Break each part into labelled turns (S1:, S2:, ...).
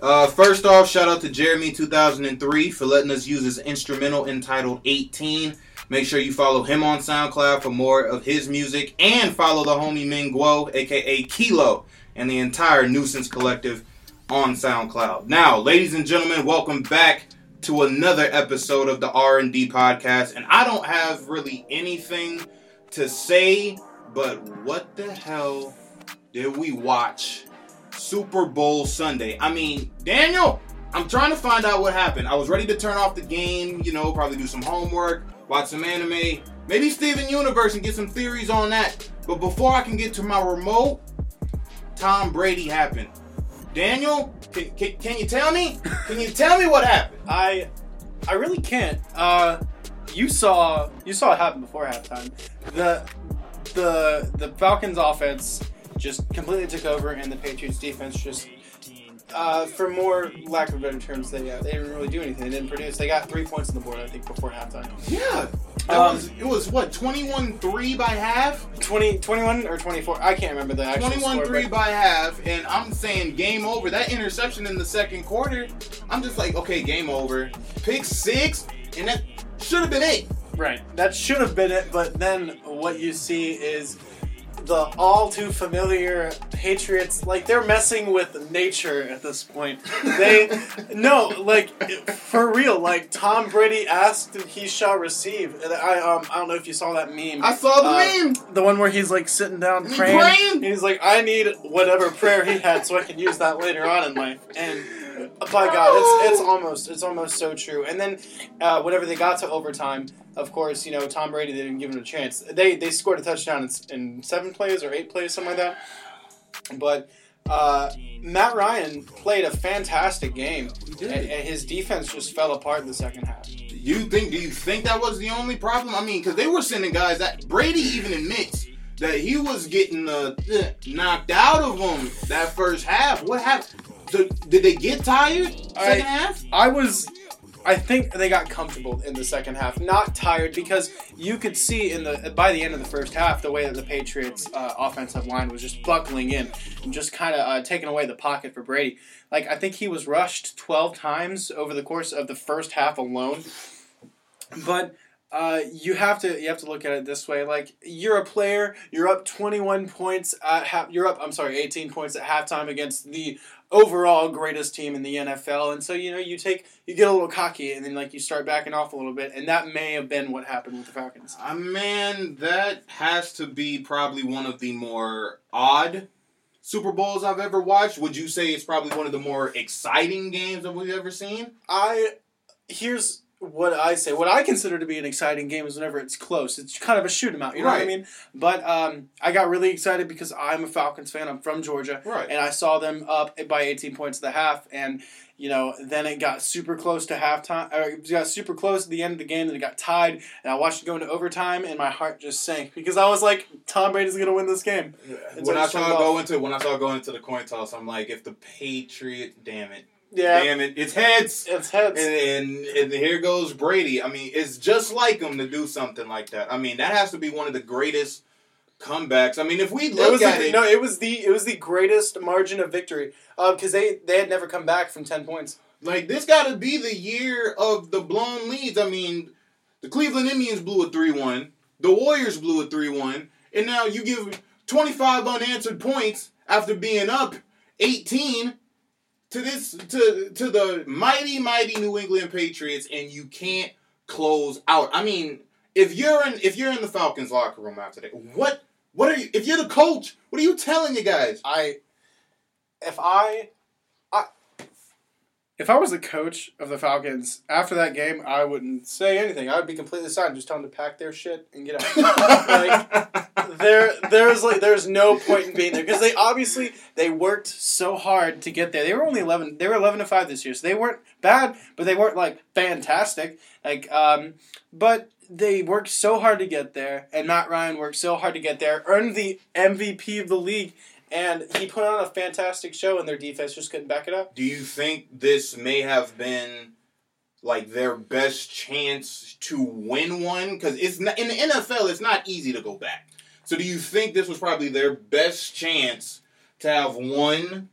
S1: Uh, first off, shout out to Jeremy 2003 for letting us use his instrumental entitled 18. Make sure you follow him on SoundCloud for more of his music and follow the homie Ming Guo, aka Kilo, and the entire Nuisance Collective on SoundCloud. Now, ladies and gentlemen, welcome back to another episode of the R&D podcast. And I don't have really anything to say, but what the hell did we watch Super Bowl Sunday? I mean, Daniel, I'm trying to find out what happened. I was ready to turn off the game, you know, probably do some homework, watch some anime, maybe Steven Universe and get some theories on that. But before I can get to my remote, Tom Brady happened. Daniel, can, can, can you tell me? Can you tell me what happened?
S2: I I really can't. Uh, you saw you saw it happen before halftime. The the the Falcons offense just completely took over, and the Patriots defense just. Uh, for more lack of better terms, they uh, they didn't really do anything. They didn't produce. They got three points on the board, I think, before halftime.
S1: Yeah. That
S2: Um,
S1: was, it was what, 21 3 by half?
S2: 20, 21 or 24. I can't remember the actual
S1: 21
S2: score.
S1: 3
S2: but-
S1: by half, and I'm saying game over. That interception in the second quarter, I'm just like, okay, game over. Pick six, and that should have been it.
S2: Right. That should have been it, but then what you see is the all too familiar Patriots like they're messing with nature at this point. They no, like for real, like Tom Brady asked and he shall receive. And I um I don't know if you saw that meme.
S1: I saw the
S2: Uh,
S1: meme.
S2: The one where he's like sitting down praying.
S1: praying?
S2: He's like, I need whatever prayer he had so I can use that later on in life. And by God, it's it's almost it's almost so true. And then uh, whenever they got to overtime, of course, you know Tom Brady they didn't give him a chance. They they scored a touchdown in, in seven plays or eight plays, something like that. But uh, Matt Ryan played a fantastic game, and, and his defense just fell apart in the second half.
S1: You think? Do you think that was the only problem? I mean, because they were sending guys that Brady even admits that he was getting uh, knocked out of them that first half. What happened? So, did they get tired second
S2: I-
S1: half?
S2: I was. I think they got comfortable in the second half, not tired because you could see in the by the end of the first half the way that the Patriots' uh, offensive line was just buckling in and just kind of uh, taking away the pocket for Brady. Like I think he was rushed twelve times over the course of the first half alone. But uh, you have to you have to look at it this way. Like you're a player, you're up twenty one points at half. You're up. I'm sorry, eighteen points at halftime against the overall greatest team in the NFL. And so you know you take you get a little cocky and then like you start backing off a little bit, and that may have been what happened with the Falcons.
S1: Uh, man, that has to be probably one of the more odd Super Bowls I've ever watched. Would you say it's probably one of the more exciting games that we've ever seen?
S2: I here's what I say. What I consider to be an exciting game is whenever it's close. It's kind of a shoot 'em out. You know what I mean? But um, I got really excited because I'm a Falcons fan. I'm from Georgia.
S1: Right.
S2: and I saw them up by 18 points at the half, and you know, then it got super close to halftime. Or it got super close at the end of the game, and it got tied, and I watched it go into overtime, and my heart just sank because I was like, Tom Brady's gonna win this game. So
S1: when
S2: I
S1: I saw go into when I saw go into the coin toss, I'm like, if the Patriot, damn it,
S2: Yeah,
S1: damn it, it's heads.
S2: it's heads.
S1: And, and, and here goes Brady. I mean, it's just like him to do something like that. I mean, that has to be one of the greatest comebacks. I mean, if we
S2: It
S1: look
S2: was
S1: at
S2: the,
S1: it,
S2: no, it was the it was the greatest margin of victory uh, because they they had never come back from ten points.
S1: like this got to be the year of the blown leads. I mean, the Cleveland Indians blew a three-one, the Warriors blew a three-one, and now you give 25 unanswered points after being up 18 to this to to the mighty mighty New England Patriots, and you can't close out. I mean, if you're in if you're in the Falcons locker room after that, what what are you? If you're the coach, what are you telling you guys?
S2: I if I if I was the coach of the Falcons after that game, I wouldn't say anything. I would be completely silent, just tell them to pack their shit and get out. there there's like there's no point in being there because they obviously they worked so hard to get there. They were only 11 they were 11 to 5 this year. So they weren't bad, but they weren't like fantastic. Like um but they worked so hard to get there and Matt Ryan worked so hard to get there, earned the MVP of the league and he put on a fantastic show and their defense just couldn't back it up.
S1: Do you think this may have been like their best chance to win one? Because it's not, in the NFL, it's not easy to go back. So do you think this was probably their best chance to have won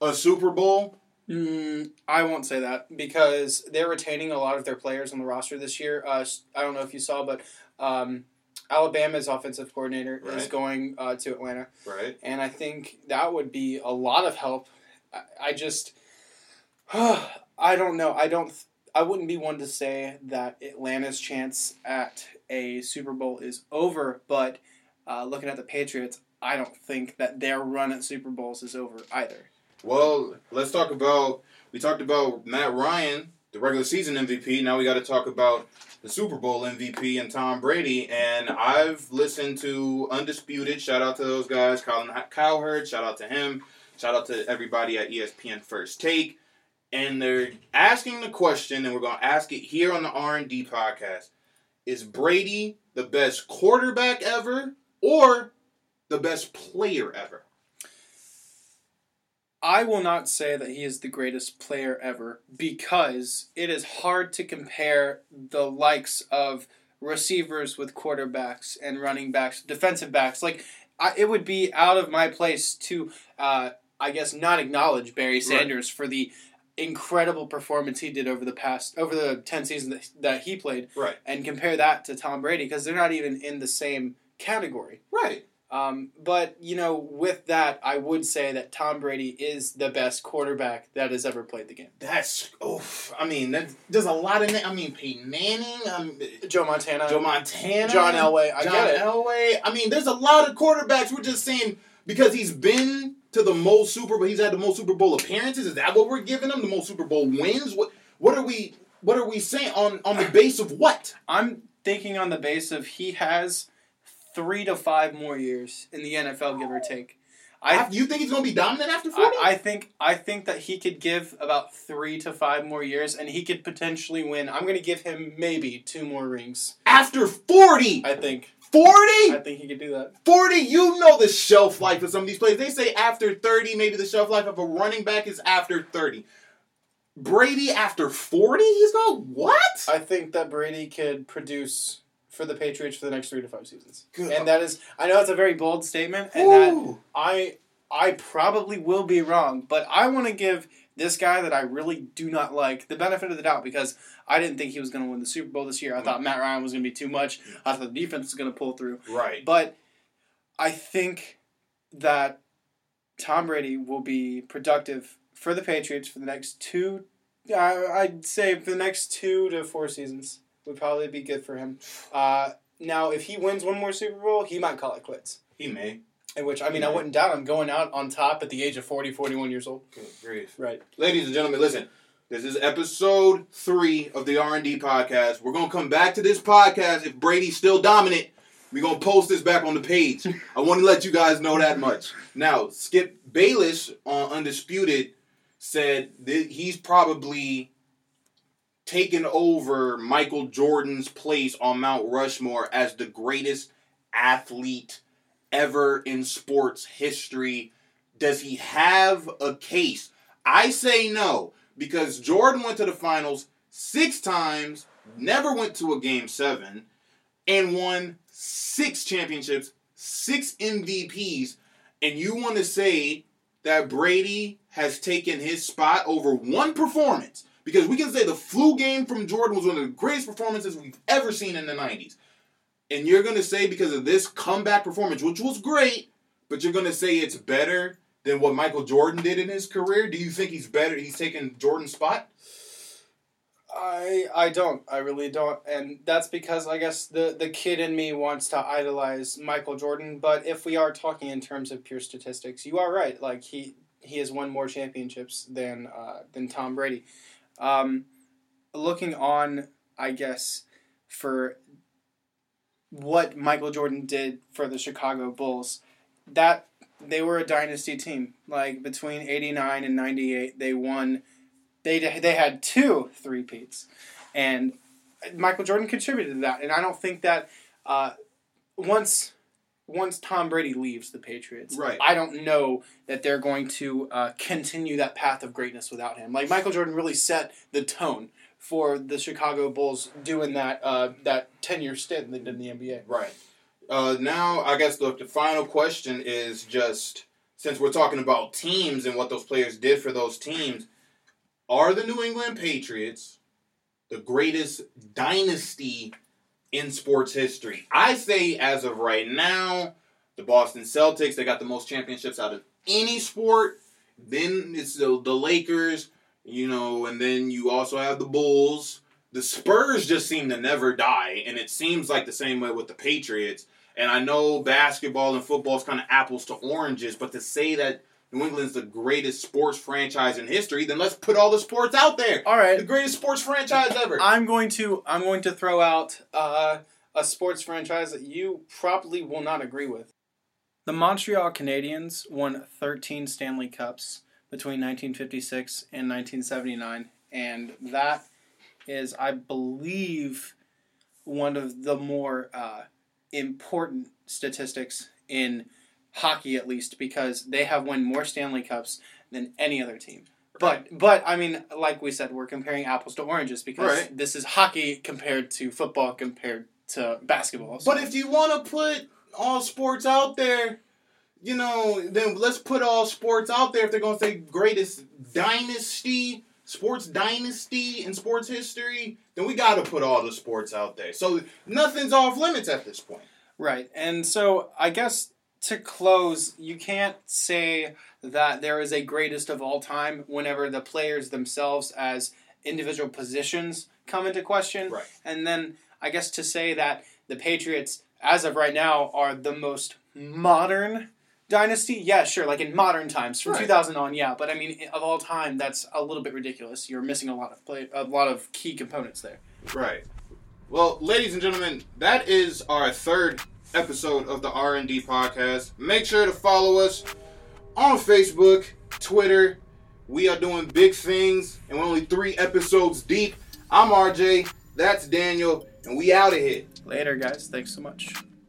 S1: a Super Bowl?
S2: Mm, I won't say that because they're retaining a lot of their players on the roster this year. Uh, I don't know if you saw, but um, Alabama's offensive coordinator is going uh, to Atlanta,
S1: Right.
S2: and I think that would be a lot of help. I, I just, I don't know. I don't. I wouldn't be one to say that Atlanta's chance at a Super Bowl is over, but uh, looking at the Patriots, I don't think that their run at Super Bowls is over either.
S1: Well, let's talk about. We talked about Matt Ryan, the regular season MVP. Now we got to talk about the Super Bowl MVP and Tom Brady. And I've listened to Undisputed. Shout out to those guys, Colin Cowherd. Shout out to him. Shout out to everybody at ESPN First Take. And they're asking the question, and we're going to ask it here on the R and D podcast: Is Brady the best quarterback ever, or the best player ever?
S2: I will not say that he is the greatest player ever because it is hard to compare the likes of receivers with quarterbacks and running backs, defensive backs. Like, I, it would be out of my place to, uh, I guess, not acknowledge Barry Sanders for the incredible performance he did over the past over the 10 seasons that, that he played
S1: Right.
S2: and compare that to Tom Brady because they're not even in the same category.
S1: Right.
S2: Um, but you know, with that, I would say that Tom Brady is the best quarterback that has ever played the game.
S1: That's oh, I mean, that, there's a lot of. I mean, Peyton Manning, um,
S2: Joe Montana,
S1: Joe Montana,
S2: John Elway. I
S1: John
S2: get it.
S1: John Elway. I mean, there's a lot of quarterbacks. We're just saying because he's been to the most Super Bowl, he's had the most Super Bowl appearances. Is that what we're giving him? The most Super Bowl wins? What what are we what are we saying on on the base of what?
S2: I'm thinking on the base of he has three to five more years in the NFL, give or take. I
S1: you think he's going to be dominant after forty?
S2: I, I think I think that he could give about three to five more years, and he could potentially win. I'm going to give him maybe two more rings.
S1: after 40?
S2: I think
S1: 40?
S2: I think he could do that.
S1: 40, you know the shelf life of some of these players. They say after 30, maybe the shelf life of a running back is after 30. Brady after 40? He's going, what?
S2: I think that Brady could produce for the Patriots for the next three to five seasons.
S1: Good.
S2: And that is, I know it's a very bold statement, and that I I probably will be wrong, but I want to give this guy that I really do not like the benefit of the doubt because I didn't think he was going to win the Super Bowl this year. I thought Matt Ryan was going to be too much. I thought the defense was going to pull through.
S1: Right.
S2: But I think that Tom Brady will be productive for the Patriots for the next two. I'd say for the next two to four seasons would probably be good for him. Uh, now, if he wins one more Super Bowl, he might call it quits.
S1: He may.
S2: In which, I mean, I wouldn't doubt him going out on top at the age of 40, 41 years old.
S1: Good grief.
S2: Right.
S1: Ladies and gentlemen, listen. This is episode three of the R&D podcast. We're going to come back to this podcast if Brady's still dominant. We're going to post this back on the page. I want to let you guys know that much. Now, Skip Bayless on Undisputed said that he's probably taken over Michael Jordan's place on Mount Rushmore as the greatest athlete ever in sports history. Does he have a case? I say no because Jordan went to the finals six times, never went to a game seven, and won six championships, six MVPs. And you want to say that Brady has taken his spot over one performance? Because we can say the flu game from Jordan was one of the greatest performances we've ever seen in the 90s. And you're going to say because of this comeback performance, which was great, but you're going to say it's better than what Michael Jordan did in his career? Do you think he's better? He's taken Jordan's spot?
S2: I I don't. I really don't. And that's because I guess the, the kid in me wants to idolize Michael Jordan. But if we are talking in terms of pure statistics, you are right. Like he he has won more championships than uh, than Tom Brady. Um, looking on, I guess, for what Michael Jordan did for the Chicago Bulls, that they were a dynasty team. Like between eighty nine and ninety eight, they won. They they had two three peats, and Michael Jordan contributed to that. And I don't think that uh, once once Tom Brady leaves the Patriots,
S1: Right.
S2: I don't know that they're going to uh, continue that path of greatness without him. Like Michael Jordan really set the tone for the Chicago Bulls doing that uh, that ten year stint they did in the NBA.
S1: Right. Uh, now, I guess the, the final question is just since we're talking about teams and what those players did for those teams, Are the New England Patriots the greatest dynasty in sports history? I say, as of right now, the Boston Celtics, they got the most championships out of any sport. Then it's the, the Lakers, you know, and then you also have the Bulls. The Spurs just seem to never die, and it seems like the same way with the Patriots. And I know basketball and football is kind of apples to oranges, but to say that New England's the greatest sports franchise in history, then let's put all the sports out there.
S2: All right.
S1: The greatest sports franchise ever.
S2: I'm going to I'm going to throw out uh, a sports franchise that you probably will not agree with. The Montreal Canadiens won 13 Stanley Cups between 1956 and 1979, and that is, I believe, one of the more uh, important statistics in hockey, at least, because they have won more Stanley Cups than any other team. But but I mean, like we said, we're comparing apples to oranges because
S1: Right.
S2: this is hockey compared to football compared to basketball. So-
S1: But if you want to put all sports out there, you know, then let's put all sports out there. If they're going to say greatest dynasty, sports dynasty in sports history, then we got to put all the sports out there. So nothing's off limits at this point.
S2: Right. And so I guess to close, you can't say that there is a greatest of all time whenever the players themselves as individual positions come into question.
S1: Right.
S2: And then I guess to say that the Patriots, as of right now, are the most modern dynasty. Yeah, sure, like in modern times from
S1: Right.
S2: 2000 on, yeah. But I mean, of all time, that's a little bit ridiculous. You're missing a lot of play, a lot of key components there.
S1: Right. Well, ladies and gentlemen, that is our third episode of the R&D podcast. Make sure to follow us on Facebook, Twitter. We are doing big things, and we're only three episodes deep. I'm RJ. That's Daniel, and we out of here.
S2: Later, guys. Thanks so much.